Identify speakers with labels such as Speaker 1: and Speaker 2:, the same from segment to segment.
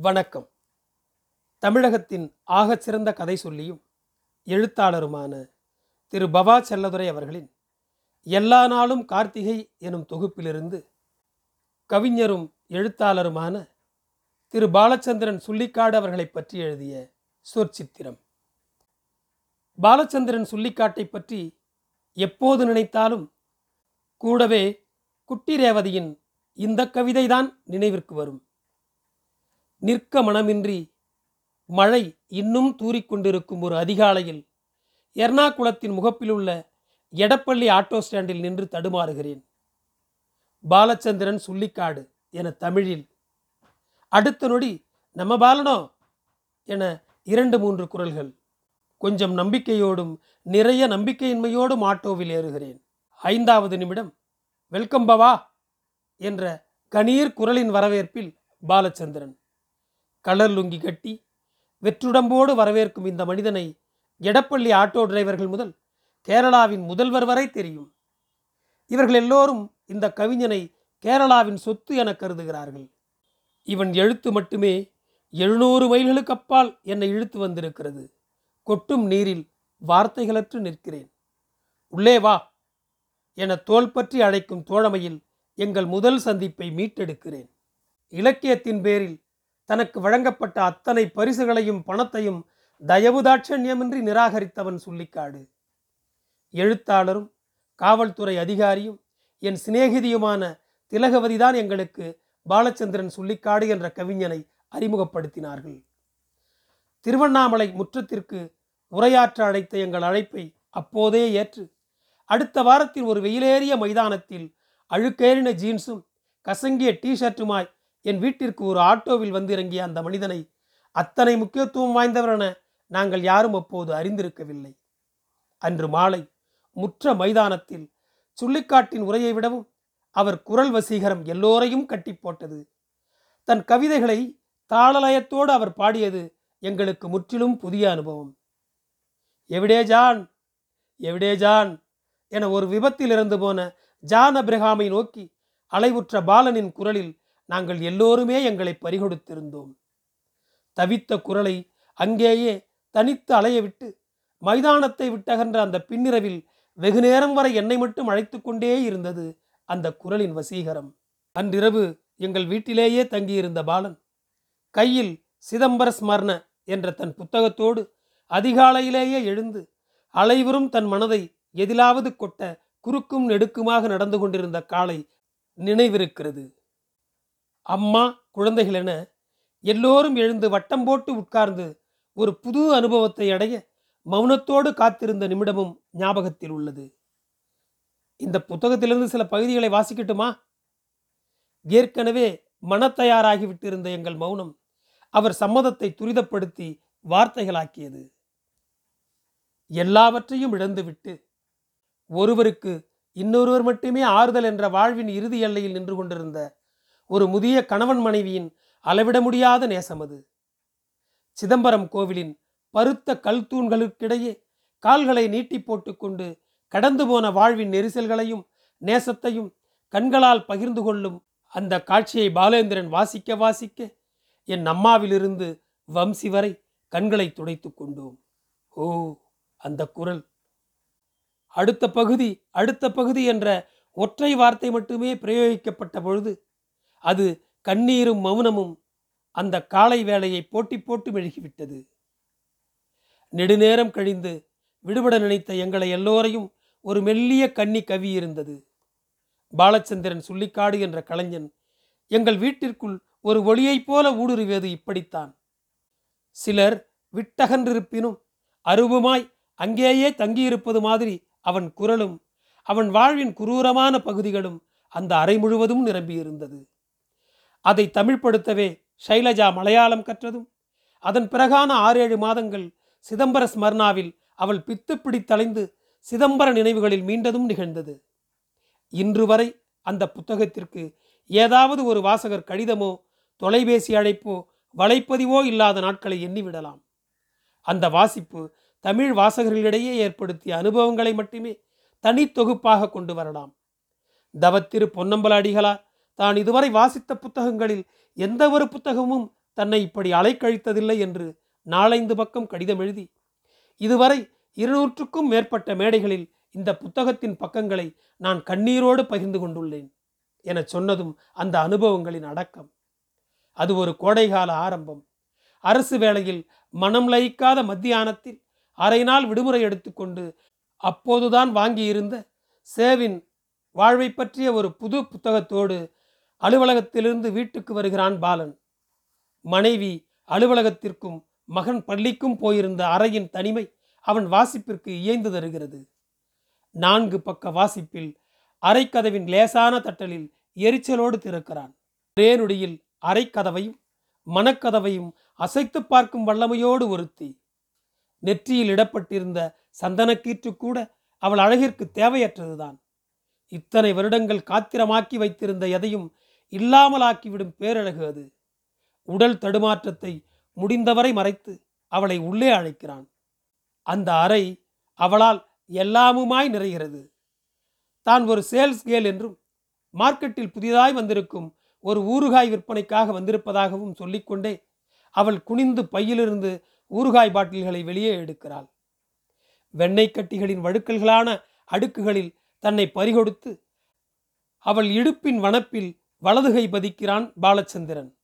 Speaker 1: வணக்கம். தமிழகத்தின் ஆகச் சிறந்த கதை சொல்லியும் எழுத்தாளருமான திரு பவா செல்லதுரை அவர்களின் எல்லா நாளும் கார்த்திகை எனும் தொகுப்பிலிருந்து கவிஞரும் எழுத்தாளருமான திரு பாலச்சந்திரன் சுள்ளிக்காடு அவர்களைப் பற்றி எழுதிய சொற்சித்திரம். பாலச்சந்திரன் சுள்ளிக்காட்டை பற்றி எப்போது நினைத்தாலும் கூடவே குட்டி ரேவதியின் இந்த கவிதைதான் நினைவிற்கு வரும். நிற்க மனமின்றி மழை இன்னும் தூறிக்கொண்டிருக்கும் ஒரு அதிகாலையில் எர்ணாகுளத்தின் முகப்பில் உள்ள எடப்பள்ளி ஆட்டோ ஸ்டாண்டில் நின்று தடுமாறுகிறேன். பாலச்சந்திரன் சுள்ளிக்காடு என தமிழில் அடுத்த நொடி நம்ம பாலனோ? என இரண்டு மூன்று குரல்கள். கொஞ்சம் நம்பிக்கையோடும் நிறைய நம்பிக்கையின்மையோடும் ஆட்டோவில் ஏறுகிறேன். ஐந்தாவது நிமிடம் வெல்கம் பவா என்ற கணீர் குரலின் வரவேற்பில் பாலச்சந்திரன். கலர் லுங்கி கட்டி வெற்றுடம்போடு வரவேற்கும் இந்த மனிதனை எடப்பள்ளி ஆட்டோ டிரைவர்கள் முதல் கேரளாவின் முதல்வர் வரை தெரியும். இவர்கள் எல்லோரும் இந்த கவிஞனை கேரளாவின் சொத்து என கருதுகிறார்கள். இவன் எழுத்து மட்டுமே எழுநூறு மைல்களுக்கு அப்பால் என்னை இழுத்து வந்திருக்கிறது. கொட்டும் நீரில் வார்த்தைகளற்று நிற்கிறேன். உள்ளே வா என தோள் பற்றி அழைக்கும் தோழமையில் எங்கள் முதல் சந்திப்பை மீட்டெடுக்கிறேன். இலக்கியத்தின் பேரில் தனக்கு வழங்கப்பட்ட அத்தனை பரிசுகளையும் பணத்தையும் தயவு தாட்சண்யமின்றி நிராகரித்தவன் சொல்லிக்காடு. எழுத்தாளரும் காவல்துறை அதிகாரியும் என் சிநேகிதியுமான திலகவதிதான் எங்களுக்கு பாலச்சந்திரன் சுள்ளிக்காடு என்ற கவிஞனை அறிமுகப்படுத்தினார்கள். திருவண்ணாமலை முற்றத்திற்கு உரையாற்ற அழைத்த எங்கள் அழைப்பை அப்போதே ஏற்று அடுத்த வாரத்தில் ஒரு வெயிலேறிய மைதானத்தில் அழுக்கேறின ஜீன்ஸும் கசங்கிய டிஷர்ட்டுமாய் என் வீட்டிற்கு ஒரு ஆட்டோவில் வந்து இறங்கிய அந்த மனிதனை அத்தனை முக்கியத்துவம் வாய்ந்தவரென நாங்கள் யாரும் அப்போது அறிந்திருக்கவில்லை. அன்று மாலை முற்ற மைதானத்தில் சுள்ளிக்காட்டின் உரையை விடவும் அவர் குரல் வசீகரம் எல்லோரையும் கட்டி போட்டது. தன் கவிதைகளை தாளலயத்தோடு அவர் பாடியது எங்களுக்கு முற்றிலும் புதிய அனுபவம். எவிடே ஜான் எவிடே ஜான் என ஒரு விபத்தில் இறந்து போன ஜான் அப்ரஹாமை நோக்கி அலைவுற்ற பாலனின் குரலில் நாங்கள் எல்லோருமே எங்களை பறிகொடுத்திருந்தோம். தவித்த குரலை அங்கேயே தனித்து அலைய விட்டு மைதானத்தை விட்டகன்ற அந்த பின்னிரவில் வெகு நேரம் வரை என்னை மட்டும் அழைத்து கொண்டே இருந்தது அந்த குரலின் வசீகரம். அன்றிரவு எங்கள் வீட்டிலேயே தங்கியிருந்த பாலன் கையில் சிதம்பர ஸ்மரண என்ற தன் புத்தகத்தோடு அதிகாலையிலேயே எழுந்து அலைவரும் தன் மனதை எதிலாவது கொட்ட குறுக்கும் நெடுக்குமாக நடந்து கொண்டிருந்த காலை நினைவிருக்கிறது. அம்மா குழந்தைகள் என எல்லோரும் எழுந்து வட்டம் போட்டு உட்கார்ந்து ஒரு புது அனுபவத்தை அடைய மௌனத்தோடு காத்திருந்த நிமிடமும் ஞாபகத்தில் உள்ளது. இந்த புத்தகத்திலிருந்து சில பகுதிகளை வாசிக்கட்டுமா? ஏற்கனவே மனத்தயாராகி விட்டிருந்த எங்கள் மௌனம் அவர் சம்மதத்தை துரிதப்படுத்தி வார்த்தைகளாக்கியது. எல்லாவற்றையும் இழந்துவிட்டு ஒருவருக்கு இன்னொருவர் மட்டுமே ஆறுதல் என்ற வாழ்வின் இறுதி எல்லையில் நின்று கொண்டிருந்த ஒரு முதிய கணவன் மனைவியின் அளவிட முடியாத நேசம் அது. சிதம்பரம் கோவிலின் பருத்த கல் தூண்களுக்கிடையே கால்களை நீட்டி போட்டுக்கொண்டு கடந்து போன வாழ்வின் நெரிசல்களையும் நேசத்தையும் கண்களால் பகிர்ந்து கொள்ளும் அந்த காட்சியை பாலேந்திரன் வாசிக்க வாசிக்க என் அம்மாவிலிருந்து வம்சி வரை கண்களை துடைத்து கொண்டோம். ஓ அந்த குரல். அடுத்த பகுதி அடுத்த பகுதி என்ற ஒற்றை வார்த்தை மட்டுமே பிரயோகிக்கப்பட்ட பொழுது அது கண்ணீரும் மௌனமும் அந்த காலை வேளையை போட்டி போட்டு மெழுகிவிட்டது. நெடுநேரம் கழிந்து விடுபட நினைத்த எங்களை எல்லோரையும் ஒரு மெல்லிய கன்னி கவி இருந்தது. பாலச்சந்திரன் சுள்ளிக்காடு என்ற கலைஞன் எங்கள் வீட்டிற்குள் ஒரு ஒளியைப் போல ஊடுருவியது இப்படித்தான். சிலர் விட்டகன்றிருப்பினும் அருவமாய் அங்கேயே தங்கியிருப்பது மாதிரி அவன் குரலும் அவன் வாழ்வின் குரூரமான பகுதிகளும் அந்த அறை முழுவதும் நிரம்பியிருந்தது. அதை தமிழ்படுத்தவே ஷைலஜா மலையாளம் கற்றதும். அதன் பிறகான ஆறேழு மாதங்கள் சிதம்பர ஸ்மர்ணாவில் அவள் பித்து பிடித்தலைந்து சிதம்பர நினைவுகளில் மீண்டதும் நிகழ்ந்தது. இன்று வரை அந்த புத்தகத்திற்கு ஏதாவது ஒரு வாசகர் கடிதமோ தொலைபேசி அழைப்போ வலைப்பதிவோ இல்லாத நாட்களை எண்ணிவிடலாம். அந்த வாசிப்பு தமிழ் வாசகர்களிடையே ஏற்படுத்திய அனுபவங்களை மட்டுமே தனித்தொகுப்பாக கொண்டு வரலாம். தவத்திரு பொன்னம்பல அடிகளார் தான் இதுவரை வாசித்த புத்தகங்களில் எந்த ஒரு புத்தகமும் தன்னை இப்படி அலைக்கழித்ததில்லை என்று நாலைந்து பக்கம் கடிதம் எழுதி இதுவரை இருநூற்றுக்கும் மேற்பட்ட மேடைகளில் இந்த புத்தகத்தின் பக்கங்களை நான் கண்ணீரோடு பகிர்ந்து கொண்டுள்ளேன் என சொன்னதும் அந்த அனுபவங்களின் அடக்கம். அது ஒரு கோடைகால ஆரம்பம். அரசு வேளையில் மனம் லயிக்காத மத்தியானத்தில் அரை நாள் விடுமுறை எடுத்துக்கொண்டு அப்போதுதான் வாங்கியிருந்த சேவின் வாழ்வை பற்றிய ஒரு புது புத்தகத்தோடு அலுவலகத்திலிருந்து வீட்டுக்கு வருகிறான் பாலன். மனைவி அலுவலகத்திற்கும் மகன் பள்ளிக்கும் போயிருந்த அறையின் தனிமை அவன் வாசிப்பிற்கு இயைந்து தருகிறது. நான்கு பக்க வாசிப்பில் அரைக்கதவின் லேசான தட்டலில் எரிச்சலோடு திறக்கிறான். ஒரே நொடியில் அரைக்கதவையும் மனக்கதவையும் அசைத்து பார்க்கும் வல்லமையோடு ஒருத்தி. நெற்றியில் இடப்பட்டிருந்த சந்தனக்கீற்று கூட அவள் அழகிற்கு தேவையற்றதுதான். இத்தனை வருடங்கள் காத்திரமாக்கி வைத்திருந்த எதையும் இல்லாமலாக்கிவிடும் பேரழகு அது. உடல் தடுமாற்றத்தை முடிந்தவரை மறைத்து அவளை உள்ளே அழைக்கிறான். அந்த அறை அவளால் எல்லாமுமாய் நிறைகிறது. தான் ஒரு சேல்ஸ் கேல் என்றும் மார்க்கெட்டில் புதிதாய் வந்திருக்கும் ஒரு ஊறுகாய் விற்பனைக்காக வந்திருப்பதாகவும் சொல்லிக்கொண்டே அவள் குனிந்து பையிலிருந்து ஊறுகாய் பாட்டில்களை வெளியே எடுக்கிறாள். வெண்ணெய் கட்டிகளின் வழுக்கல்களான அடுக்குகளில் தன்னை பறிகொடுத்து அவள் இடுப்பின் வனப்பில் வலதுகை பதிக்கிறான் பாலச்சந்திரன்.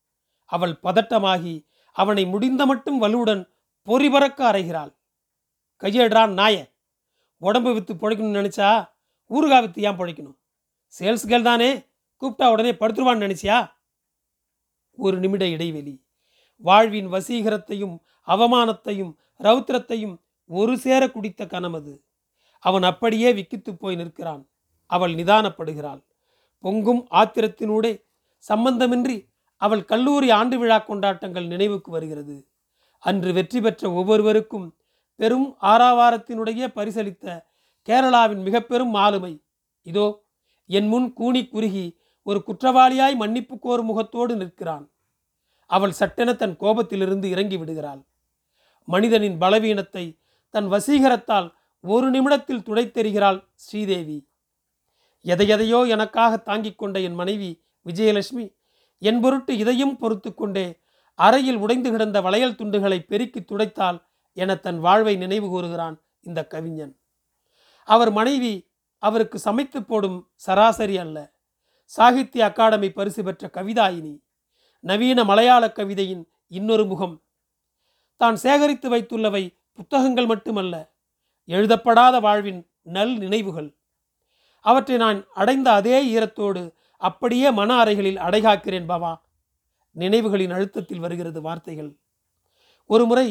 Speaker 1: அவள் பதட்டமாகி அவனை முடிந்த மட்டும் வலுவுடன் பொறிபறக்க அறைகிறாள். கையேடுறான் நாய. உடம்பு வித்து பிழைக்கணும்னு நினச்சா ஊறுகா வித்து ஏன் பிழைக்கணும்? சேல்ஸ் கேர்ள் தானே? கூப்பிட்டா உடனே படுத்துருவான்னு நினைச்சியா? ஒரு நிமிட இடைவெளி. வாழ்வின் வசீகரத்தையும் அவமானத்தையும் ரௌத்திரத்தையும் ஒரு சேர குடித்த கனமது. அவன் அப்படியே விக்கித்து போய் நிற்கிறான். அவள் நிதானப்படுகிறாள். பொங்கும் ஆத்திரத்தினூடே சம்பந்தமின்றி அவள் கல்லூரி ஆண்டு விழா கொண்டாட்டங்கள் நினைவுக்கு வருகிறது. அன்று வெற்றி பெற்ற ஒவ்வொருவருக்கும் பெரும் ஆறாவாரத்தினுடைய பரிசளித்த கேரளாவின் மிக பெரும் ஆளுமை இதோ என் முன் கூனி குறுகி ஒரு குற்றவாளியாய் மன்னிப்பு கோரும் முகத்தோடு நிற்கிறான். அவள் சட்டென தன் கோபத்திலிருந்து இறங்கி விடுகிறாள். மனிதனின் பலவீனத்தை தன் வசீகரத்தால் ஒரு நிமிடத்தில் துடைத்தெறிகிறாள் ஸ்ரீதேவி. எதையதையோ எனக்காக தாங்கிக் கொண்ட என் மனைவி விஜயலட்சுமி என் பொருட்டு இதையும் பொறுத்து கொண்டே அறையில் உடைந்து கிடந்த வளையல் துண்டுகளை பெருக்கி துடைத்தால் என தன் வாழ்வை நினைவு கூறுகிறான் இந்த கவிஞன். அவர் மனைவி அவருக்கு சமைத்து போடும் சராசரி அல்ல. சாகித்ய அகாடமி பரிசு பெற்ற கவிதாயினி. நவீன மலையாள கவிதையின் இன்னொரு முகம். தான் சேகரித்து வைத்துள்ளவை புத்தகங்கள் மட்டுமல்ல எழுதப்படாத வாழ்வின் நல் நினைவுகள். அவற்றை நான் அடைந்த அதே ஈரத்தோடு அப்படியே மன அறைகளில் அடைகாக்கிறேன் பவா. நினைவுகளின் அழுத்தத்தில் வருகிறது வார்த்தைகள். ஒருமுறை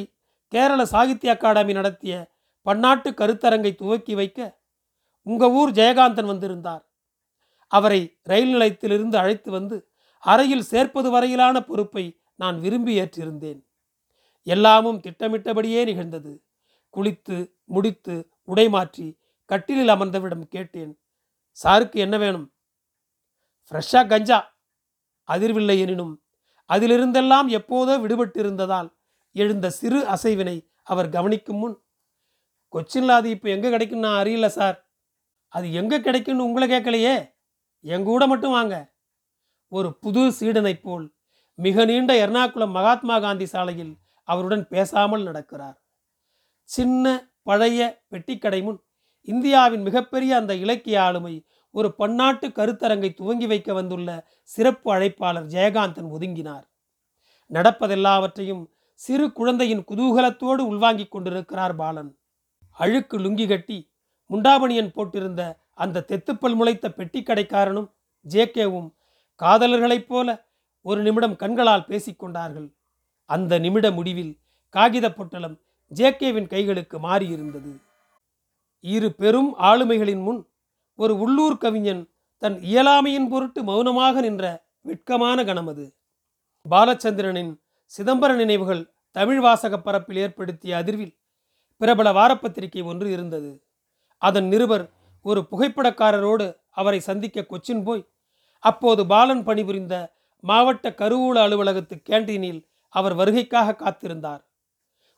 Speaker 1: கேரள சாகித்ய அகாடமி நடத்திய பன்னாட்டு கருத்தரங்கை துவக்கி வைக்க உங்கள் ஊர் ஜெயகாந்தன் வந்திருந்தார். அவரை ரயில் நிலையத்திலிருந்து அழைத்து வந்து அறையில் சேர்ப்பது வரையிலான பொறுப்பை நான் விரும்பி ஏற்றிருந்தேன். எல்லாமும் திட்டமிட்டபடியே நிகழ்ந்தது. குளித்து முடித்து உடை மாற்றி கட்டிலில் அமர்ந்தவிடம் கேட்டேன். சாருக்கு என்ன வேணும்? ஃப்ரெஷ்ஷாக கஞ்சா? அதிர்வில்லை எனினும் அதிலிருந்தெல்லாம் எப்போதோ விடுபட்டிருந்ததால் எழுந்த சிறு அசைவினை அவர் கவனிக்கும் முன் கொச்சின்ல அது இப்போ எங்கே கிடைக்கும் நான் அறியல சார். அது எங்கே கிடைக்கும்னு உங்களை கேட்கலையே? எங்கூட மட்டும் வாங்க. ஒரு புது சீடனைப் போல் மிக நீண்ட எர்ணாகுளம் மகாத்மா காந்தி சாலையில் அவருடன் பேசாமல் நடக்கிறார். சின்ன பழைய பெட்டிக்கடை முன் இந்தியாவின் மிகப்பெரிய அந்த இலக்கிய ஆளுமை ஒரு பன்னாட்டு கருத்தரங்கை துவங்கி வைக்க வந்துள்ள சிறப்பு அழைப்பாளர் ஜெயகாந்தன் ஒதுங்கினார். நடப்பதெல்லாவற்றையும் சிறு குழந்தையின் குதூகலத்தோடு உள்வாங்கிக் கொண்டிருக்கிறார் பாலன். அழுக்கு லுங்கி கட்டி முண்டாமணியன் போட்டிருந்த அந்த தெத்துப்பல் முளைத்த பெட்டிக்கடைக்காரனும் ஜேகேவும் காதலர்களைப் போல ஒரு நிமிடம் கண்களால் பேசிக்கொண்டார்கள் அந்த நிமிட முடிவில் காகித பொட்டலம் ஜேகேவின் கைகளுக்கு மாறியிருந்தது. இரு பெரும் ஆளுமைகளின் முன் ஒரு உள்ளூர் கவிஞன் தன் இயலாமையின் பொருட்டு மௌனமாக நின்ற வெட்கமான கணமது பாலச்சந்திரனின் சிதம்பர நினைவுகள் தமிழ் வாசக பரப்பில் ஏற்படுத்திய அதிர்வில் பிரபல வாரப்பத்திரிகை ஒன்று இருந்தது. அதன் நிருபர் ஒரு புகைப்படக்காரரோடு அவரை சந்திக்க கொச்சின் போய் அப்போது பாலன் பணிபுரிந்த மாவட்ட கருவூல அலுவலகத்து கேண்டீனில் அவர் வருகைக்காக காத்திருந்தார்.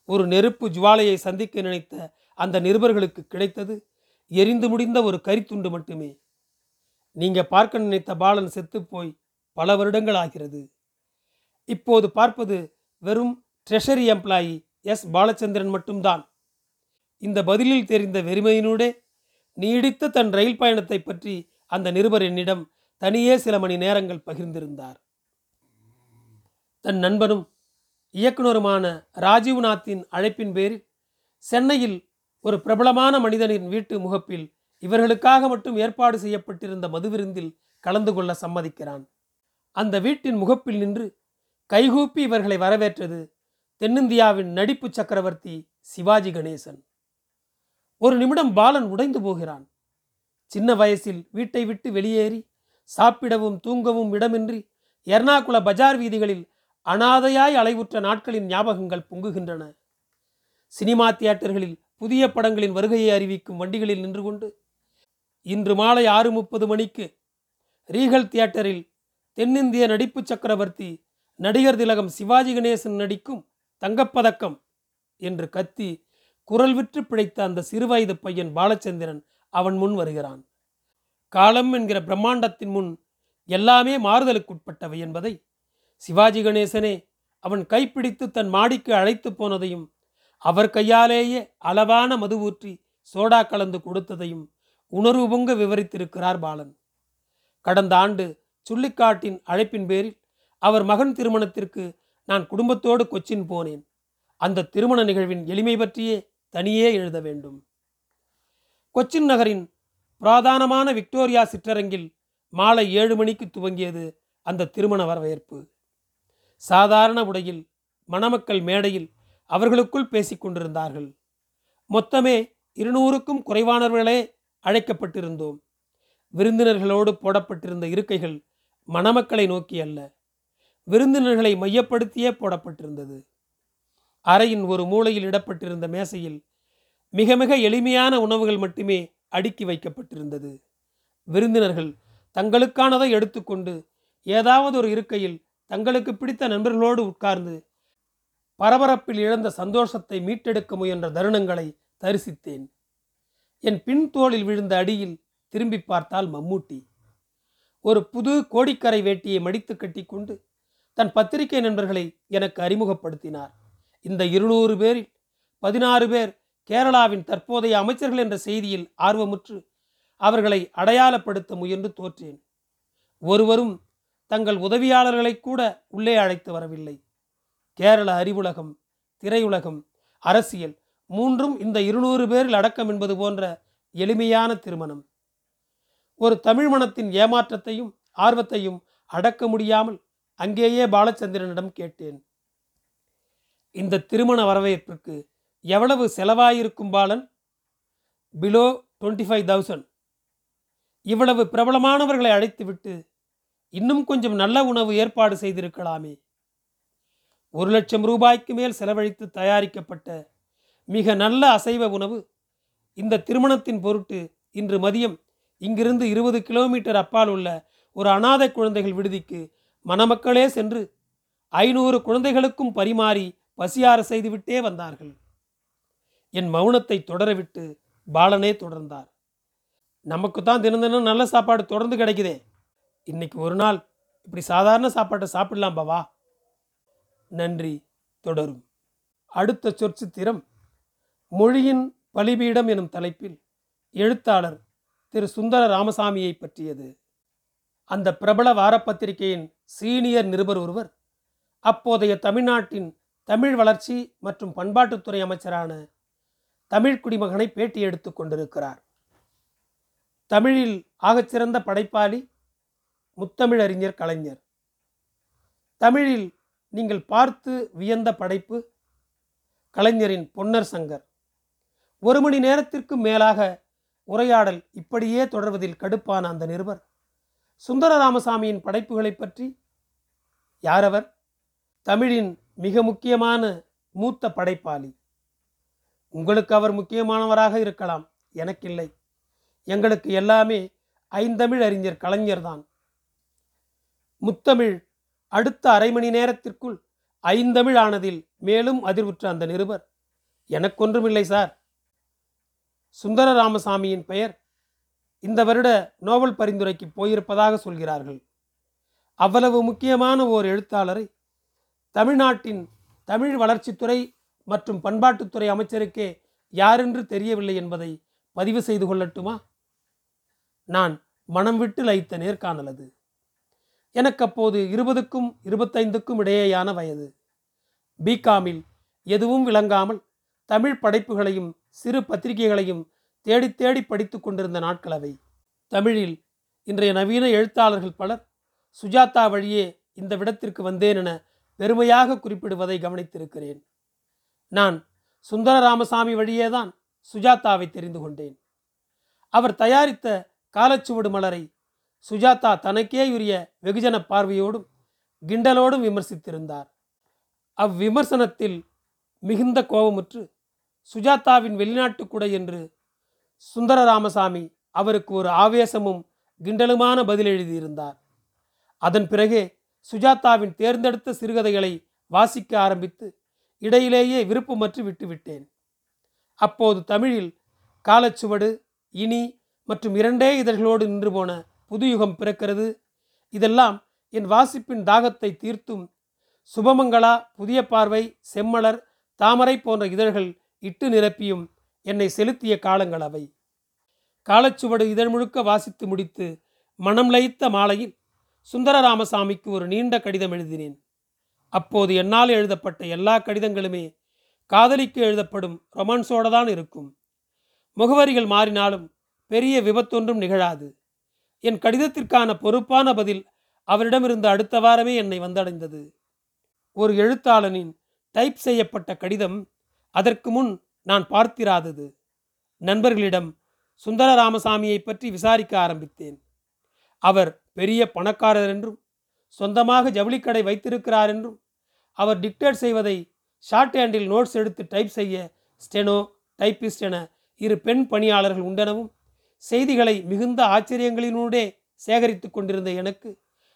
Speaker 1: ஒரு நெருப்பு ஜுவாலையை சந்திக்க நினைத்த அந்த நிருபர்களுக்கு கிடைத்தது. எரிந்து முடிந்த ஒரு கரித்துண்டு மட்டுமே. நீங்க பார்க்க நினைத்த பாலன் செத்துப்போய் பல வருடங்கள் ஆகிறது. இப்போது பார்ப்பது வெறும் ட்ரெஷரி எம்ப்ளாயி எஸ். பாலச்சந்திரன் மட்டும்தான். இந்த பதிலில் தெரிந்த வெறுமையினூடே நீடித்த தன் ரயில் பயணத்தை பற்றி அந்த நிருபர் என்னிடம் தனியே சில மணி நேரங்கள் பகிர்ந்திருந்தார். தன் நண்பனும் இயக்குனருமான ராஜீவ்நாத்தின் அழைப்பின் பேரில் சென்னையில் ஒரு பிரபலமான மனிதனின் வீட்டு முகப்பில் இவர்களுக்காக மட்டும் ஏற்பாடு செய்யப்பட்டிருந்த மதுவிருந்தில் கலந்து கொள்ள சம்மதிக்கிறான். அந்த வீட்டின் முகப்பில் நின்று கைகூப்பி இவர்களை வரவேற்றது தென்னிந்தியாவின் நடிப்பு சக்கரவர்த்தி சிவாஜி கணேசன். ஒரு நிமிடம் பாலன் உடைந்து போகிறான். சின்ன வயசில் வீட்டை விட்டு வெளியேறி சாப்பிடவும் தூங்கவும் இடமின்றி எர்ணாகுள பஜார் வீதிகளில் அனாதையாய் அலைவுற்ற நாட்களின் ஞாபகங்கள் பொங்குகின்றன. சினிமா தியேட்டர்களில் புதிய படங்களின் வருகையை அறிவிக்கும் வண்டிகளில் நின்று கொண்டு இன்று மாலை ஆறு முப்பது மணிக்கு ரீகல் தியேட்டரில் தென்னிந்திய நடிப்பு சக்கரவர்த்தி நடிகர் திலகம் சிவாஜி கணேசன் நடிக்கும் தங்கப்பதக்கம் என்று கத்தி குரல் விற்று பிழைத்த அந்த சிறுவயது பையன் பாலச்சந்திரன் அவன் முன் வருகிறான். காலம் என்கிற பிரம்மாண்டத்தின் முன் எல்லாமே மாறுதலுக்குட்பட்டவை என்பதை சிவாஜி கணேசனே அவன் கைப்பிடித்து தன் மாடிக்கு அழைத்து போனதையும் அவர் கையாலேயே அளவான மது ஊற்றி சோடா கலந்து கொடுத்ததையும் உணர்வு பொங்க விவரித்திருக்கிறார் பாலன். கடந்த ஆண்டு சுள்ளிக்காட்டின் அழைப்பின் பேரில் அவர் மகன் திருமணத்திற்கு நான் குடும்பத்தோடு கொச்சின் போனேன். அந்த திருமண நிகழ்வின் எளிமை பற்றியே தனியே எழுத வேண்டும். கொச்சின் நகரின் பிரதானமான விக்டோரியா சிற்றரங்கில் மாலை ஏழு மணிக்கு துவங்கியது அந்த திருமண வரவேற்பு. சாதாரண உடையில் மணமக்கள் மேடையில் அவர்களுக்குள் பேசிக்கொண்டிருந்தார்கள். மொத்தமே இருநூறுக்கும் குறைவானவர்களே அழைக்கப்பட்டிருந்தோம். விருந்தினர்களோடு போடப்பட்டிருந்த இருக்கைகள் மணமக்களை நோக்கி அல்ல. விருந்தினர்களை மையப்படுத்தியே போடப்பட்டிருந்தது. அறையின் ஒரு மூலையில் இடப்பட்டிருந்த மேசையில் மிக மிக எளிமையான உணவுகள் மட்டுமே அடுக்கி வைக்கப்பட்டிருந்தது. விருந்தினர்கள் தங்களுக்கானதை எடுத்துக்கொண்டு ஏதாவது ஒரு இருக்கையில் தங்களுக்கு பிடித்த நண்பர்களோடு உட்கார்ந்து பரபரப்பில் இழந்த சந்தோஷத்தை மீட்டெடுக்க முயன்ற தருணங்களை தரிசித்தேன். என் பின்தோளில் விழுந்த அடியில் திரும்பி பார்த்தால் மம்மூட்டி. ஒரு புது கோடிக்கரை வேட்டியை மடித்து கட்டிக்கொண்டு தன் பத்திரிகை நண்பர்களை எனக்கு அறிமுகப்படுத்தினார். இந்த இருநூறு பேரில் பதினாறு பேர் கேரளாவின் தற்போதைய அமைச்சர்கள் என்ற செய்தியில் ஆர்வமுற்று அவர்களை அடையாளப்படுத்த முயன்று தோற்றேன். ஒருவரும் தங்கள் உதவியாளர்களை கூட உள்ளே அழைத்து வரவில்லை. கேரள அறிவுலகம் திரையுலகம் அரசியல் மூன்றும் இந்த இருநூறு பேரில் அடக்கம் என்பது போன்ற எளிமையான திருமணம். ஒரு தமிழ் மனத்தின் ஏமாற்றத்தையும் ஆர்வத்தையும் அடக்க முடியாமல் அங்கேயே பாலச்சந்திரனிடம் கேட்டேன். இந்த திருமண வரவேற்பிற்கு எவ்வளவு செலவாயிருக்கும் Balan? Below twenty five thousand இவ்வளவு பிரபலமானவர்களை அழைத்துவிட்டு இன்னும் கொஞ்சம் நல்ல உணவு ஏற்பாடு செய்திருக்கலாமே. ஒரு லட்சம் ரூபாய்க்கு மேல் செலவழித்து தயாரிக்கப்பட்ட மிக நல்ல அசைவ உணவு. இந்த திருமணத்தின் பொருட்டு இன்று மதியம் இங்கிருந்து இருபது கிலோமீட்டர் அப்பால் உள்ள ஒரு அனாதை குழந்தைகள் விடுதிக்கு மணமக்களே சென்று ஐநூறு குழந்தைகளுக்கும் பரிமாறி பசியார செய்துவிட்டே வந்தார்கள். என் மௌனத்தை தொடரவிட்டு பாலனே தொடர்ந்தார். நமக்கு தான் தினம் தினம் நல்ல சாப்பாடு தொடர்ந்து கிடைக்குதே. இன்னைக்கு ஒரு நாள் இப்படி சாதாரண சாப்பாட்டை சாப்பிடலாம் பாவா? நன்றி. தொடரும். அடுத்த சொற்சித்திரம் மொழியின் பலிபீடம் எனும் தலைப்பில் எழுத்தாளர் திரு சுந்தர ராமசாமியை பற்றியது. அந்த பிரபல வாரப்பத்திரிகையின் சீனியர் நிருபர் ஒருவர் அப்போதைய தமிழ்நாட்டின் தமிழ் வளர்ச்சி மற்றும் பண்பாட்டுத்துறை அமைச்சரான தமிழ் குடிமகனை பேட்டி எடுத்துக் கொண்டிருக்கிறார். தமிழில் ஆகச்சிறந்த படைப்பாளி முத்தமிழறிஞர் கலைஞர். தமிழில் நீங்கள் பார்த்து வியந்த படைப்பு கலைஞரின் பொன்னர் சங்கர். ஒரு மணி நேரத்திற்கு மேலாக உரையாடல் இப்படியே தொடர்வதில் கடுப்பான அந்த நிருபர். சுந்தர ராமசாமியின் படைப்புகளை பற்றி யாரவர்? தமிழின் மிக முக்கியமான மூத்த படைப்பாளி. உங்களுக்கு அவர் முக்கியமானவராக இருக்கலாம் எனக்கில்லை. எங்களுக்கு எல்லாமே ஐந்தமிழ் அறிஞர் கலைஞர்தான். முத்தமிழ் அடுத்த அரை மணி நேரத்திற்குள் ஐந்தமிழ் ஆனதில் மேலும் அதிர்வுற்ற அந்த நிருபர். எனக்கொன்றுமில்லை சார். சுந்தர ராமசாமியின் பெயர் இந்த வருட நோபல் பரிந்துரைக்கு போயிருப்பதாக சொல்கிறார்கள். அவ்வளவு முக்கியமான ஓர் எழுத்தாளரை தமிழ்நாட்டின் தமிழ் வளர்ச்சித்துறை மற்றும் பண்பாட்டுத்துறை அமைச்சருக்கே யாரென்று தெரியவில்லை என்பதை பதிவு செய்து கொள்ளட்டுமா? நான் மனம் விட்டு லைத்த நேர்காணல் அது. எனக்கு அப்போது இருபதுக்கும் இருபத்தைந்துக்கும் இடையேயான வயது. பிகாமில் எதுவும் விளங்காமல் தமிழ் படைப்புகளையும் சிறு பத்திரிகைகளையும் தேடி தேடி படித்து கொண்டிருந்த நாட்கள் அவை தமிழில் இன்றைய நவீன எழுத்தாளர்கள் பலர் சுஜாதா வழியே இந்த விடத்திற்கு வந்தேன் என பெருமையாக குறிப்பிடுவதை கவனித்திருக்கிறேன். நான் சுந்தர ராமசாமி வழியேதான் சுஜாதாவை தெரிந்து கொண்டேன். அவர் தயாரித்த காலச்சுவடு மலரை சுஜாதா தனக்கே உரிய வெகுஜன பார்வையோடும் கிண்டலோடும் விமர்சித்திருந்தார். அவ்விமர்சனத்தில் மிகுந்த கோபமுற்று சுஜாதாவின் வெளிநாட்டு குடை என்று சுந்தர ராமசாமி அவருக்கு ஒரு ஆவேசமும் கிண்டலுமான பதில் எழுதியிருந்தார். அதன் பிறகே சுஜாதாவின் தேர்ந்தெடுத்த சிறுகதைகளை வாசிக்க ஆரம்பித்து இடையிலேயே விருப்பமற்று விட்டுவிட்டேன். அப்போது தமிழில் காலச்சுவடு இனி மற்றும் இரண்டே இதழ்களோடு நின்று போன புதுயுகம் பிறக்கிறது. இதெல்லாம் என் வாசிப்பின் தாகத்தை தீர்த்தும் சுபமங்களா புதிய பார்வை செம்மலர் தாமரை போன்ற இதழ்கள் இட்டு நிரப்பியும் என்னை செலுத்திய காலங்கள் அவை. காலச்சுவடு இதழ் முழுக்க வாசித்து முடித்து மனம் லயித்த மாலையில் சுந்தர ராமசாமிக்கு ஒரு நீண்ட கடிதம் எழுதினேன். அப்போது என்னால் எழுதப்பட்ட எல்லா கடிதங்களுமே காதலிக்கு எழுதப்படும் ரொமான்ஸோடு தான் இருக்கும். முகவரிகள் மாறினாலும் பெரிய விபத்தொன்றும் நிகழாது. என் கடிதத்திற்கான பொறுப்பான பதில் அவரிடமிருந்து அடுத்த வாரமே என்னை வந்தடைந்தது. ஒரு எழுத்தாளனின் டைப் செய்யப்பட்ட கடிதம் அதற்கு முன் நான் பார்த்திராதது. நண்பர்களிடம் சுந்தர ராமசாமியை பற்றி விசாரிக்க ஆரம்பித்தேன். அவர் பெரிய பணக்காரர் என்றும் சொந்தமாக ஜவுளிக்கடை வைத்திருக்கிறார் என்றும் அவர் டிக்டேட் செய்வதை ஷார்ட் ஹேண்டில் நோட்ஸ் எடுத்து டைப் செய்ய ஸ்டெனோ டைப்பிஸ்ட் என இரு பெண் பணியாளர்கள் உண்டெனவும் செய்திகளை மிகுந்த ஆச்சரியங்களினூடே சேகரித்து கொண்டிருந்த எனக்கு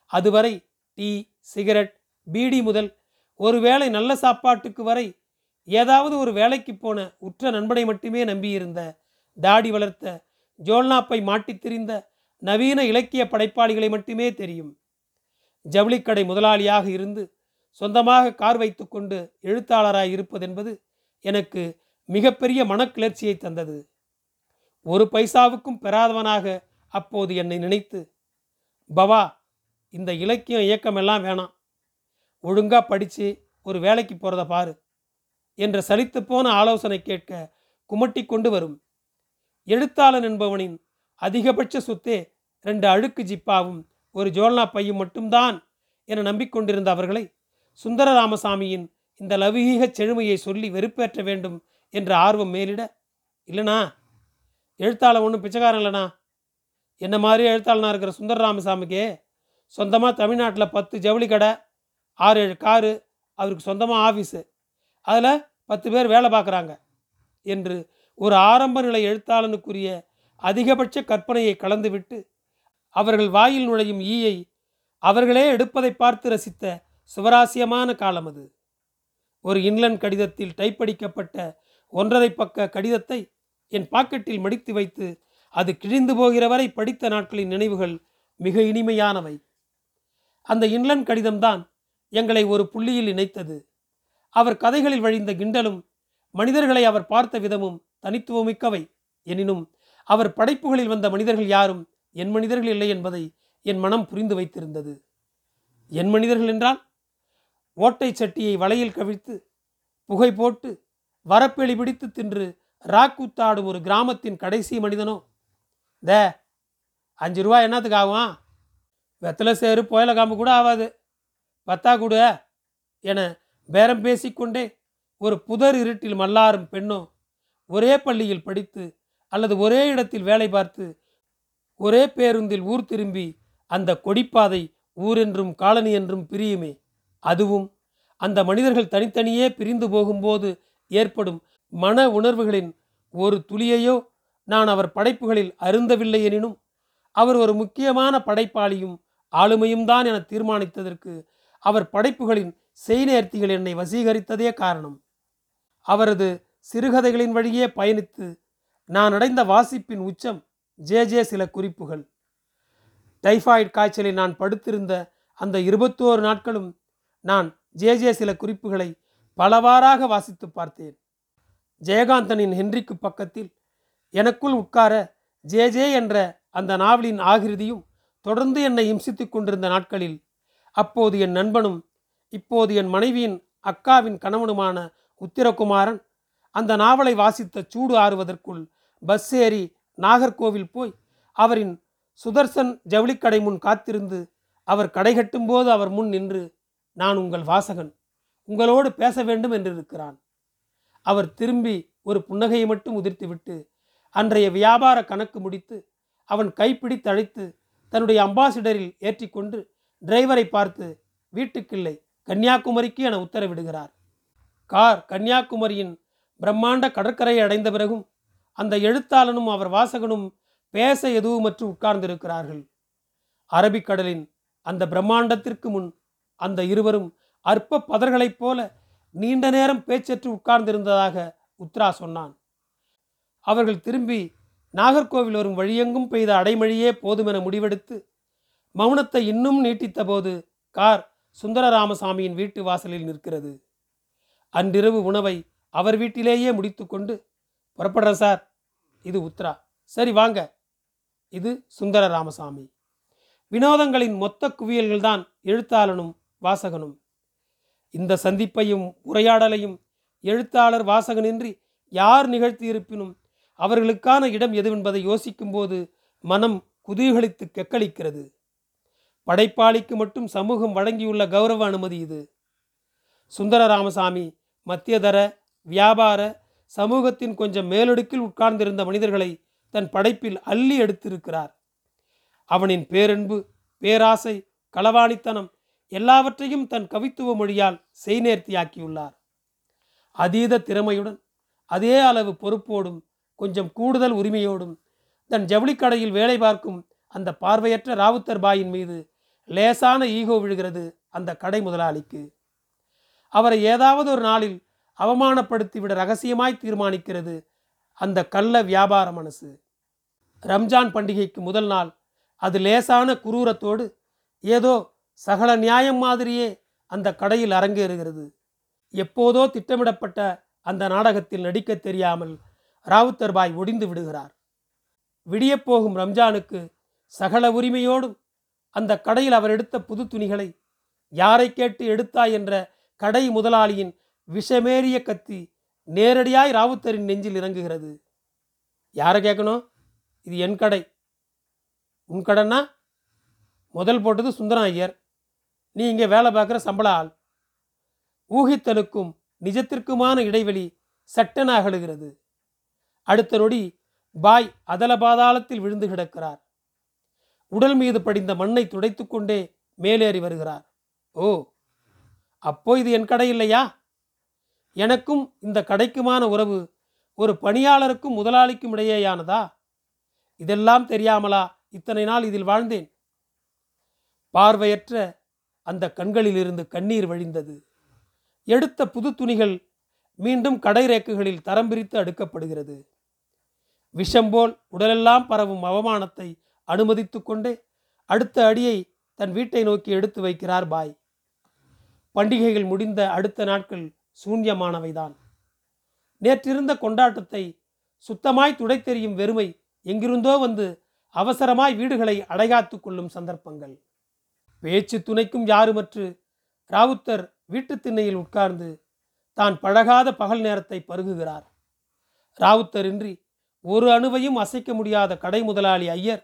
Speaker 1: அதுவரை டீ சிகரெட் பீடி முதல் ஒருவேளை நல்ல சாப்பாட்டுக்கு வரை ஏதாவது ஒரு வேலைக்கு போன உற்ற நண்பனை மட்டுமே நம்பியிருந்த தாடி வளர்த்த ஜோல்னாப்பை மாட்டித் திரிந்த நவீன இலக்கிய படைப்பாளிகளை மட்டுமே தெரியும். ஜவுளிக்கடை முதலாளியாக இருந்து சொந்தமாக கார் வைத்துக்கொண்டு எழுத்தாளராய் இருப்பதென்பது எனக்கு மிகப்பெரிய மனக்கிளர்ச்சியை தந்தது. ஒரு பைசாவுக்கும் பெறாதவனாக அப்போது என்னை நினைத்து பவா இந்த இலக்கியம் இயக்கமெல்லாம் வேணாம். ஒழுங்காக படித்து ஒரு வேலைக்கு போகிறத பாரு என்ற சலித்து போன ஆலோசனை கேட்க குமட்டி கொண்டு வரும். எழுத்தாளன் என்பவனின் அதிகபட்ச சொத்தே ரெண்டு அழுக்கு ஜிப்பாவும் ஒரு ஜோல்னா பையும் மட்டும்தான் என நம்பிக்கொண்டிருந்த அவர்களை சுந்தர ராமசாமியின் இந்த லவீக செழுமையை சொல்லி வெறுப்பேற்ற வேண்டும் என்ற ஆர்வம் மேலிட இல்லைனா எழுத்தாளன் ஒன்றும் பிச்சைக்காரன் இல்லைண்ணா. என்ன மாதிரி எழுத்தாளனாக இருக்கிற சுந்தர ராமசாமிக்கே சொந்தமாக தமிழ்நாட்டில் பத்து ஜவுளி கடை ஆறு ஏழு காரு அவருக்கு சொந்தமாக ஆஃபீஸு அதில் பத்து பேர் வேலை பார்க்குறாங்க என்று ஒரு ஆரம்ப நிலை எழுத்தாளனுக்குரிய அதிகபட்ச கற்பனையை கலந்துவிட்டு அவர்கள் வாயில் நுழையும் ஈயை அவர்களே எடுப்பதை பார்த்து ரசித்த சுவராசியமான காலம் அது. ஒரு இன்லன் கடிதத்தில் டைப்படிக்கப்பட்ட ஒன்றரை பக்க கடிதத்தை என் பாக்கெட்டில் மடித்து வைத்து அது கிழிந்து போகிற வரை படித்த நாட்களின் நினைவுகள் மிக இனிமையானவை. அந்த இன்லன் கடிதம்தான் எங்களை ஒரு புள்ளியில் இணைத்தது. அவர் கதைகளில் வழிந்த கிண்டலும் மனிதர்களை அவர் பார்த்த விதமும் தனித்துவமிக்கவை. எனினும் அவர் படைப்புகளில் வந்த மனிதர்கள் யாரும் என் மனிதர்கள் இல்லை என்பதை என் மனம் புரிந்து வைத்திருந்தது. என் மனிதர்கள் என்றால் ஓட்டை சட்டியை வலையில் கவிழ்த்து புகை போட்டு வரப்பெளி பிடித்து தின்று ராக்கூத்தாடும் ஒரு கிராமத்தின் கடைசி மனிதனோ? தே அஞ்சு ரூபா என்னத்துக்கு ஆகும்? வெத்தலை சேரு புயல காம்பு கூட ஆகாது. பத்தா கூட என பேரம் பேசிக்கொண்டே ஒரு புதர் இருட்டில் மல்லாரும் பெண்ணோ ஒரே பள்ளியில் படித்து அல்லது ஒரே இடத்தில் வேலை பார்த்து ஒரே பேருந்தில் ஊர் திரும்பி அந்த கொடிப்பாதை ஊரென்றும் காலனி என்றும் பிரியுமே. அதுவும் அந்த மனிதர்கள் தனித்தனியே பிரிந்து போகும்போது ஏற்படும் மன உணர்வுகளின் ஒரு துளியையோ நான் அவர் படைப்புகளில் அருந்தவில்லை எனினும் அவர் ஒரு முக்கியமான படைப்பாளியும் ஆளுமையும் தான் என தீர்மானித்ததற்கு அவர் படைப்புகளின் செய்நேர்த்திகள் என்னை வசீகரித்ததே காரணம். அவரது சிறுகதைகளின் வழியே பயணித்து நான் அடைந்த வாசிப்பின் உச்சம் ஜே ஜே சில குறிப்புகள். டைஃபாய்டு காய்ச்சலில் நான் படுத்திருந்த அந்த இருபத்தோரு நாட்களும் நான் ஜே ஜே சில குறிப்புகளை பலவாறாக வாசித்து பார்த்தேன். ஜெயகாந்தனின் ஹென்றிக்கு பக்கத்தில் எனக்குள் உட்கார ஜே ஜே என்ற அந்த நாவலின் ஆகிருதியும் தொடர்ந்து என்னை இம்சித்துக் கொண்டிருந்த நாட்களில் அப்போது என் நண்பனும் இப்போது என் மனைவியின் அக்காவின் கணவனுமான உத்திரகுமாரன் அந்த நாவலை வாசித்த சூடு ஆறுவதற்குள் பஸ் ஏறி நாகர்கோவில் போய் அவரின் சுதர்சன் ஜவுளிக்கடை முன் காத்திருந்து அவர் கடை கட்டும்போது அவர் முன் நின்று நான் உங்கள் வாசகன். உங்களோடு பேச வேண்டும் என்றிருக்கிறான். அவர் திரும்பி ஒரு புன்னகையை மட்டும் உதிர்த்துவிட்டு அன்றைய வியாபார கணக்கு முடித்து அவன் கைப்பிடித்து அழைத்து தன்னுடைய அம்பாசிடரில் ஏற்றிக்கொண்டு டிரைவரை பார்த்து வீட்டுக்கில்லை கன்னியாகுமரிக்கு என உத்தரவிடுகிறார். கார் கன்னியாகுமரியின் பிரம்மாண்ட கடற்கரையை அடைந்த பிறகும் அந்த எழுத்தாளனும் அவர் வாசகனும் பேச எதுவுமற்று உட்கார்ந்திருக்கிறார்கள். அரபிக்கடலின் அந்த பிரம்மாண்டத்திற்கு முன் அந்த இருவரும் அற்ப பதர்களைப் போல நீண்ட நேரம் பேச்சற்று உட்கார்ந்திருந்ததாக உத்ரா சொன்னான். அவர்கள் திரும்பி நாகர்கோவில் வரும் வழியெங்கும் பெய்த அடைமழியே போதுமென முடிவெடுத்து மௌனத்தை இன்னும் நீட்டித்தபோது கார் சுந்தரராமசாமியின் வீட்டு வாசலில் நிற்கிறது. அன்றிரவு உணவை அவர் வீட்டிலேயே முடித்துக்கொண்டு புறப்படுறேன் சார். இது உத்ரா. சரி வாங்க. இது சுந்தர ராமசாமி வினோதங்களின் மொத்த குவியல்கள்தான் எழுத்தாளனும் வாசகனும். இந்த சந்திப்பையும் உரையாடலையும் எழுத்தாளர் வாசகனின்றி யார் நிகழ்த்தியிருப்பினும் அவர்களுக்கான இடம் எதுவென்பதை யோசிக்கும்போது மனம் குதூகலித்து கெக்களிக்கிறது. படைப்பாளிக்கு மட்டும் சமூகம் வழங்கியுள்ள கௌரவ அனுமதி இது. சுந்தர ராமசாமி மத்தியதர வியாபார சமூகத்தின் கொஞ்சம் மேலடுக்கில் உட்கார்ந்திருந்த மனிதர்களை தன் படைப்பில் அள்ளி எடுத்திருக்கிறார். அவனின் பேரன்பு பேராசை களவாணித்தனம் எல்லாவற்றையும் தன் கவித்துவ மொழியால் செய்நேர்த்தியாக்கியுள்ளார். அதீத திறமையுடன் அதே அளவு பொறுப்போடும் கொஞ்சம் கூடுதல் உரிமையோடும் தன் ஜவுளிக்கடையில் வேலை பார்க்கும் அந்த பார்வையற்ற ராவுத்தர் பாயின் மீது லேசான ஈகோ விழுகிறது அந்த கடை முதலாளிக்கு. அவரை ஏதாவது ஒரு நாளில் அவமானப்படுத்திவிட ரகசியமாய் தீர்மானிக்கிறது அந்த கள்ள வியாபார மனசு. ரம்ஜான் பண்டிகைக்கு முதல் நாள் அது லேசான குரூரத்தோடு ஏதோ சகல நியாயம் மாதிரியே அந்த கடையில் அரங்கேறுகிறது. எப்போதோ திட்டமிடப்பட்ட அந்த நாடகத்தில் நடிக்க தெரியாமல் ராவுத்தர் பாய் ஒடிந்து விடுகிறார். விடியப்போகும் ரம்ஜானுக்கு சகல உரிமையோடும் அந்த கடையில் அவர் எடுத்த புது துணிகளை யாரை கேட்டு எடுத்தாய் என்ற கடை முதலாளியின் விஷமேறிய கத்தி நேரடியாய் ராவுத்தரின் நெஞ்சில் இறங்குகிறது. யாரை கேட்கணும்? இது என் கடை. உன் கடைன்னா? முதல் போட்டது சுந்தரம் ஐயர். நீ இங்கே வேலை பார்க்குற சம்பள ஆள் ஊகித்தலுக்கும் நிஜத்திற்குமான இடைவெளி சட்டென அகழுகிறது அடுத்த நொடி பாய் அதல பாதாளத்தில் விழுந்து கிடக்கிறார். உடல் மீது படிந்த மண்ணை துடைத்து கொண்டே மேலேறி வருகிறார். ஓ அப்போ இது என் கடை இல்லையா? எனக்கும் இந்த கடைக்குமான உறவு ஒரு பணியாளருக்கும் முதலாளிக்கும் இடையேயானதா? இதெல்லாம் தெரியாமலா இத்தனை நாள் இதில் வாழ்ந்தேன்? பார்வையற்ற அந்த கண்களிலிருந்து கண்ணீர் வழிந்தது. எடுத்த புது துணிகள் மீண்டும் கடை ரேக்குகளில் தரம் பிரித்து அடுக்கப்படுகிறது. விஷம் போல் உடலெல்லாம் பரவும் அவமானத்தை அனுமதித்து கொண்டே அடுத்த அடியை தன் வீட்டை நோக்கி எடுத்து வைக்கிறார் பாய். பண்டிகைகள் முடிந்த அடுத்த நாட்கள் சூன்யமானவைதான். நேற்றிருந்த கொண்டாட்டத்தை சுத்தமாய் துடைத்தெறியும் வெறுமை எங்கிருந்தோ வந்து அவசரமாய் வீடுகளை அடைகாத்து கொள்ளும் சந்தர்ப்பங்கள். பேச்சு துணைக்கும் யாருமற்று? ராவுத்தர் வீட்டு திண்ணையில் உட்கார்ந்து தான் பழகாத பகல் நேரத்தை பருகுகிறார். ராவுத்தர் இன்றி ஒரு அணுவையும் அசைக்க முடியாத கடை முதலாளி ஐயர்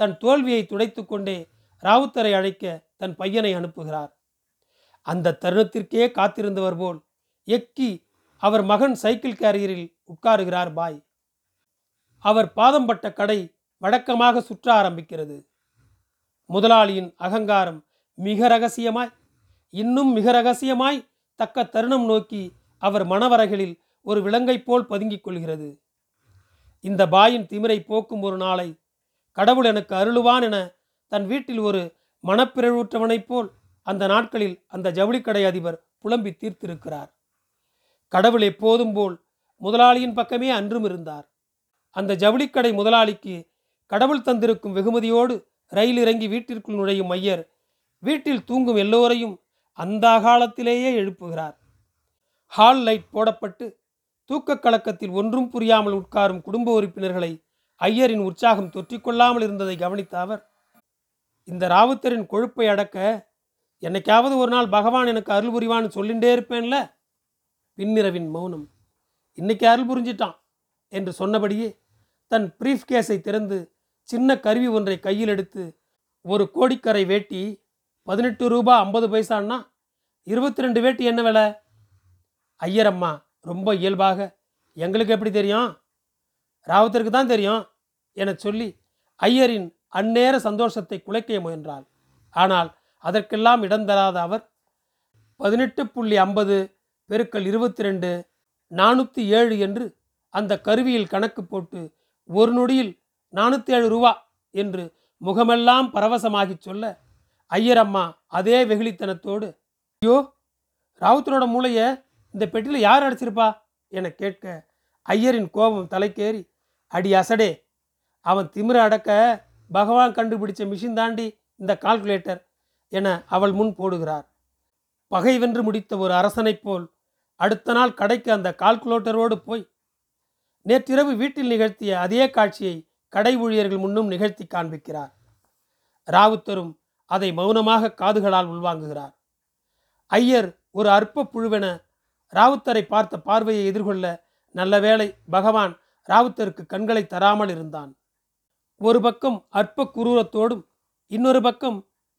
Speaker 1: தன் தோல்வியை துடைத்து கொண்டே ராவுத்தரை அழைக்க தன் பையனை அனுப்புகிறார். அந்த தருணத்திற்கே காத்திருந்தவர் போல் எக்கி அவர் மகன் சைக்கிள் கேரியரில் உட்காருகிறார் பாய். அவர் பாதம் பட்ட கடை வழக்கமாக சுற்ற ஆரம்பிக்கிறது. முதலாளியின் அகங்காரம் மிக ரகசியமாய் இன்னும் மிக ரகசியமாய் தக்க தருணம் நோக்கி அவர் மனவரைகளில் ஒரு விலங்கைப் போல் பதுங்கிக் கொள்கிறது. இந்த பாயின் திமிரை போக்கும் ஒரு நாளை கடவுள் எனக்கு அருளுவான் என தன் வீட்டில் ஒரு மனப்பிறழ்வுற்றவனைப் போல் அந்த நாட்களில் அந்த ஜவுளிக்கடை அதிபர் புலம்பி தீர்த்திருக்கிறார். கடவுள் எப்போதும் போல் முதலாளியின் பக்கமே அன்றும் இருந்தார் அந்த ஜவுளிக்கடை முதலாளிக்கு கடவுள் தந்திருக்கும் வெகுமதியோடு ரயில் இறங்கி வீட்டிற்குள் நுழையும் ஐயர் வீட்டில் தூங்கும் எல்லோரையும் அந்த காலத்திலேயே எழுப்புகிறார். ஹால் லைட் போடப்பட்டு தூக்கக் கலக்கத்தில் ஒன்றும் புரியாமல் உட்காரும் குடும்ப உறுப்பினர்களை ஐயரின் உற்சாகம் தொற்றிக்கொள்ளாமல் இருந்ததை கவனித்த அவர் இந்த ராவுத்தரின் கொழுப்பை அடக்க என்னைக்காவது ஒரு நாள் பகவான் எனக்கு அருள் புரிவான்னு சொல்லிகிட்டே இருப்பேன்ல? பின்னிரவின் மௌனம் இன்னைக்கு அருள் புரிஞ்சிட்டான் என்று சொன்னபடியே தன் ப்ரீஃப் கேஸை திறந்து சின்ன கருவி ஒன்றை கையில் எடுத்து ஒரு கோடிக்கரை வேட்டி பதினெட்டு ரூபா ஐம்பது பைசான்னா இருபத்தி ரெண்டு வேட்டி என்ன விலை? ஐயரம்மா ரொம்ப இயல்பாக. எங்களுக்கு எப்படி தெரியும்? ராவுத்தருக்கு தான் தெரியும் என சொல்லி ஐயரின் அந்நேர சந்தோஷத்தை குலைக்க முயன்றாள். ஆனால் அதற்கெல்லாம் இடம் தராத அவர் பதினெட்டு புள்ளி ஐம்பது பெருக்கள் இருபத்தி ரெண்டு நானூற்றி ஏழு என்று அந்த கருவியில் கணக்கு போட்டு ஒரு நொடியில் நானூற்றி ஏழு ரூபா என்று முகமெல்லாம் பரவசமாகி சொல்ல ஐயரம்மா அதே வெகுளித்தனத்தோடு ஐயோ ராவுத்தரோட மூளையை இந்த பெட்டியில் யார் அடிச்சிருப்பா? என கேட்க ஐயரின் கோபம் தலைக்கேறி அடி அசடே அவன் திமிர அடக்க பகவான் கண்டுபிடிச்ச மிஷின் தாண்டி இந்த கால்குலேட்டர் என அவள் முன் போடுகிறார். பகை வென்று முடித்த ஒரு அரசனைப் போல் அடுத்த நாள் கடைக்கு அந்த கால்குலேட்டரோடு போய் நேற்றிரவு வீட்டில் நிகழ்த்திய அதே காட்சியை கடை ஊழியர்கள் முன்னும் நிகழ்த்தி காண்பிக்கிறார். ராவுத்தரும் அதை மௌனமாக காதுகளால் உள்வாங்குகிறார். ஐயர் ஒரு அற்ப புழுவென ராவுத்தரை பார்த்த பார்வையை எதிர்கொள்ள நல்ல வேளை பகவான் ராவுத்தருக்கு கண்களை தராமல் இருந்தான். ஒரு பக்கம் அற்ப குரூரத்தோடும் இன்னொரு பக்கம்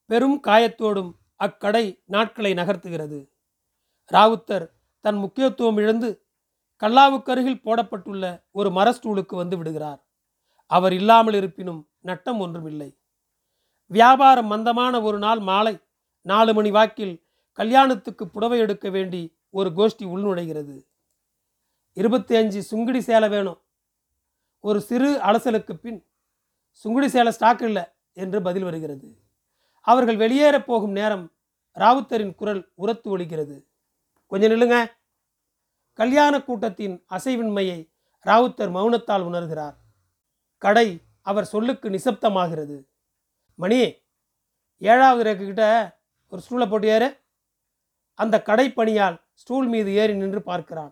Speaker 1: பெரும் காயத்தோடும் அக்கடை நாட்களை நகர்த்துகிறது. ராவுத்தர் தன் முக்கியத்துவம் இழந்து கல்லாவுக்கருகில் போடப்பட்டுள்ள ஒரு மரஸ்டூலுக்கு வந்து விடுகிறார். அவர் இல்லாமல் இருப்பினும் நட்டம் ஒன்றுமில்லை வியாபாரம் மந்தமான ஒரு நாள் மாலை நாலு மணி வாக்கில் கல்யாணத்துக்கு புடவை எடுக்க வேண்டி ஒரு கோஷ்டி உள்நுழைகிறது. இருபத்தி அஞ்சு சுங்குடி சேலை வேணும். ஒரு சிறு அலசலுக்கு பின் சுங்குடி சேலை ஸ்டாக் இல்லை என்று பதில் வருகிறது. அவர்கள் வெளியேறப் போகும் நேரம் ராவுத்தரின் குரல் உரத்து ஒழிக்கிறது கொஞ்சம் நில்லுங்க. கல்யாண கூட்டத்தின் அசைவின்மையை ராவுத்தர் மௌனத்தால் உணர்கிறார். கடை அவர் சொல்லுக்கு நிசப்தமாகிறது. மணி ஏழாவது ரேக்குகிட்ட ஒரு ஸ்டூலை போட்டு ஏறு. அந்த கடை பணியால் ஸ்டூல் மீது ஏறி நின்று பார்க்கிறான்.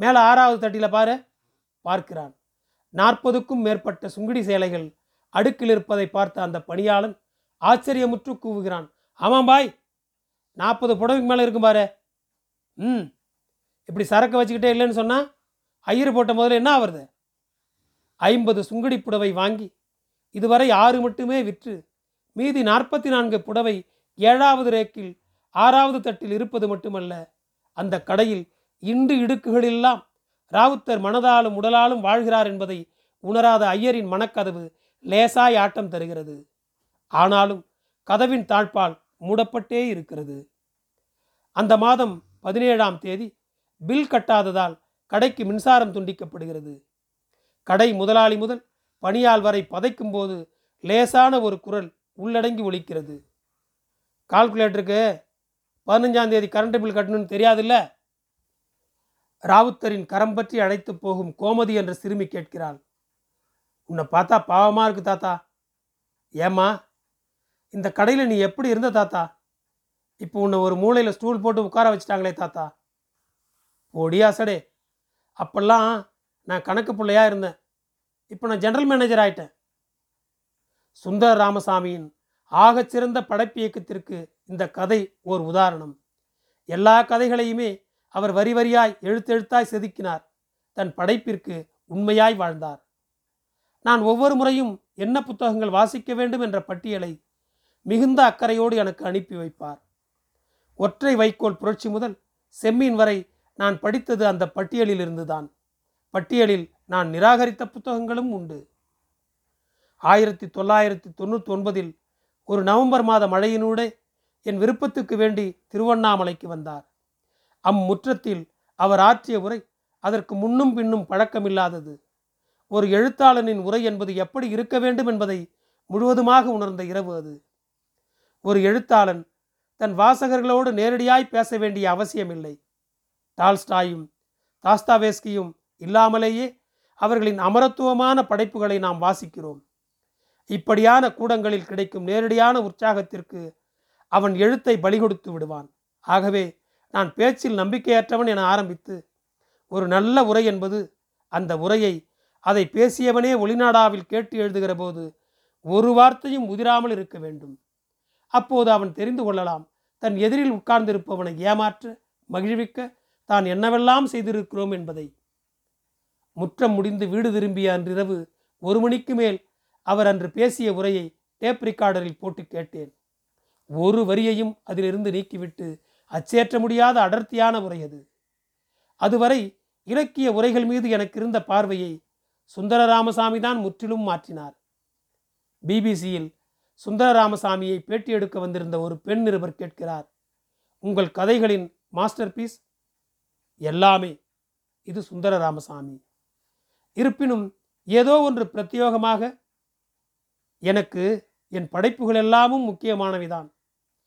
Speaker 1: மேலே ஆறாவது தட்டியில் பாரு பார்க்கிறான். நாற்பதுக்கும் மேற்பட்ட சுங்குடி சேலைகள் அடுக்கில் இருப்பதை பார்த்த அந்த பணியாளன் ஆச்சரியமுற்று கூவுகிறான். ஆமாம் பாய் நாற்பது புடவைக்கு மேலே இருக்கும் பாரு. ம் இப்படி சரக்கு வச்சுக்கிட்டே இல்லைன்னு சொன்னால் ஐயர் போட்ட முதல்ல என்ன ஆகுறது ஐம்பது சுங்குடி புடவை வாங்கி இதுவரை ஆறு மட்டுமே விற்று மீதி நாற்பத்தி நான்கு புடவை ஏழாவது ரேக்கில் ஆறாவது தட்டில் இருப்பது மட்டுமல்ல அந்த கடையில் இண்டு இடுக்குகளெல்லாம் ராவுத்தர் மனதாலும் உடலாலும் வாழ்கிறார் என்பதை உணராத ஐயரின் மனக்கதவு லேசாய் ஆட்டம் தருகிறது. ஆனாலும் கதவின் தாழ்பால் மூடப்பட்டே இருக்கிறது. அந்த மாதம் பதினேழாம் தேதி பில் கட்டாததால் கடைக்கு மின்சாரம் துண்டிக்கப்படுகிறது. கடை முதலாளி முதல் பணியால் வரை பதைக்கும் போது லேசான ஒரு குரல் உள்ளடங்கி ஒழிக்கிறது கால்குலேட்டருக்கு பதினஞ்சாம் தேதி கரண்ட் பில் கட்டணும்னு தெரியாதுல்ல? ராவுத்தரின் கரம் பற்றி அழைத்து போகும் கோமதி என்ற சிறுமி கேட்கிறாள். உன்னை பார்த்தா பாவமாக இருக்கு தாத்தா. ஏம்மா இந்த கடையில் நீ எப்படி இருந்த தாத்தா? இப்போ உன்னை ஒரு மூளையில் ஸ்டூல் போட்டு உட்கார வச்சுட்டாங்களே தாத்தா. ஒடியாசடே அப்பெல்லாம் நான் கணக்கு பிள்ளையா இருந்தேன். இப்போ நான் ஜெனரல் மேனேஜர் ஆயிட்டேன். சுந்தர ராமசாமியின் ஆகச்சிறந்த படைப்பியக்கத்திற்கு இந்த கதை ஓர் உதாரணம். எல்லா கதைகளையுமே அவர் வரி வரியாய் எழுத்தெழுத்தாய் செதுக்கினார். தன் படைப்பிற்கு உண்மையாய் வாழ்ந்தார். நான் ஒவ்வொரு முறையும் என்ன புத்தகங்கள் வாசிக்க வேண்டும் என்ற பட்டியலை மிகுந்த அக்கறையோடு எனக்கு அனுப்பி வைப்பார். ஒற்றை வைக்கோல் புரட்சி முதல் செம்மீன் வரை நான் படித்தது அந்த பட்டியலில் இருந்துதான். பட்டியலில் நான் நிராகரித்த புத்தகங்களும் உண்டு. ஆயிரத்தி தொள்ளாயிரத்தி தொண்ணூற்றி ஒன்பதில் ஒரு நவம்பர் மாத மழையினூடே என் விருப்பத்துக்கு வேண்டி திருவண்ணாமலைக்கு வந்தார். அம்முற்றத்தில் அவர் ஆற்றிய உரை அதற்கு முன்னும் பின்னும் பழக்கமில்லாதது. ஒரு எழுத்தாளனின் உரை என்பது எப்படி இருக்க வேண்டும் என்பதை முழுவதுமாக உணர்ந்த இரவு அது. ஒரு எழுத்தாளன் தன் வாசகர்களோடு நேரடியாய் பேச வேண்டிய அவசியமில்லை. டால்ஸ்டாயும் தாஸ்தாவேஸ்கியும் இல்லாமலேயே அவர்களின் அமரத்துவமான படைப்புகளை நாம் வாசிக்கிறோம். இப்படியான கூடங்களில் கிடைக்கும் நேரடியான உற்சாகத்திற்கு அவன் எழுத்தை பலி கொடுத்து விடுவான். ஆகவே நான் பேச்சில் நம்பிக்கையற்றவன் என ஆரம்பித்து ஒரு நல்ல உரை என்பது அந்த உரையை அதை பேசியவனே ஒளிநாடாவில் கேட்டு எழுதுகிற போது ஒரு வார்த்தையும் உதிராமல் இருக்க வேண்டும். அப்போது அவன் தெரிந்து கொள்ளலாம் தன் எதிரில் உட்கார்ந்திருப்பவனை ஏமாற்ற மகிழ்விக்க தான் என்னவெல்லாம் செய்திருக்கிறோம் என்பதை. முற்றம் முடிந்து வீடு திரும்பிய அன்றிரவு ஒரு மணிக்கு மேல் அவர் அன்று பேசிய உரையை டேப் ரிகார்டரில் போட்டு கேட்டேன். ஒரு வரியையும் அதிலிருந்து நீக்கிவிட்டு அச்சேற்ற முடியாத அடர்த்தியான உரை அது. அதுவரை இலக்கிய உரைகள் மீது எனக்கு இருந்த பார்வையை சுந்தர ராமசாமி தான் முற்றிலும் மாற்றினார். பிபிசியில் சுந்தர ராமசாமியை பேட்டி எடுக்க வந்திருந்த ஒரு பெண் நிருபர் கேட்கிறார் உங்கள் கதைகளின் மாஸ்டர் பீஸ் எல்லாமே. இது சுந்தர ராமசாமி இருப்பினும் ஏதோ ஒன்று பிரத்யோகமாக எனக்கு என் படைப்புகள் எல்லாமும் முக்கியமானவைதான்.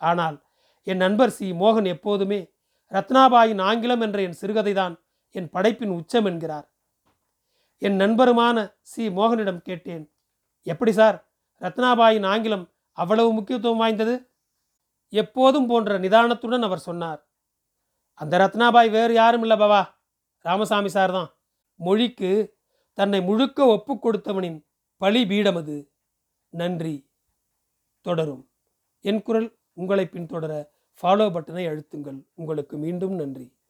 Speaker 1: ஆனால் என் நண்பர் சி. மோகன் எப்போதுமே ரத்னாபாயின் ஆங்கிலம் என்ற என் சிறுகதை தான் என் படைப்பின் உச்சம் என்கிறார். என் நண்பருமான சி. மோகனிடம் கேட்டேன் எப்படி சார்? ரத்னாபாயின் ஆங்கிலம் அவ்வளவு முக்கியத்துவம் வாய்ந்தது? எப்போதும் போன்ற நிதானத்துடன் அவர் சொன்னார். அந்த ரத்னாபாய் வேறு யாரும் இல்லை பாபா ராமசாமி சார் தான் மொழிக்கு தன்னை முழுக்க ஒப்பு கொடுத்தவனின் பழி பீடமது நன்றி. தொடரும். என் குரல் உங்களை பின்தொடர ஃபாலோ பட்டனை அழுத்துங்கள். உங்களுக்கு மீண்டும் நன்றி.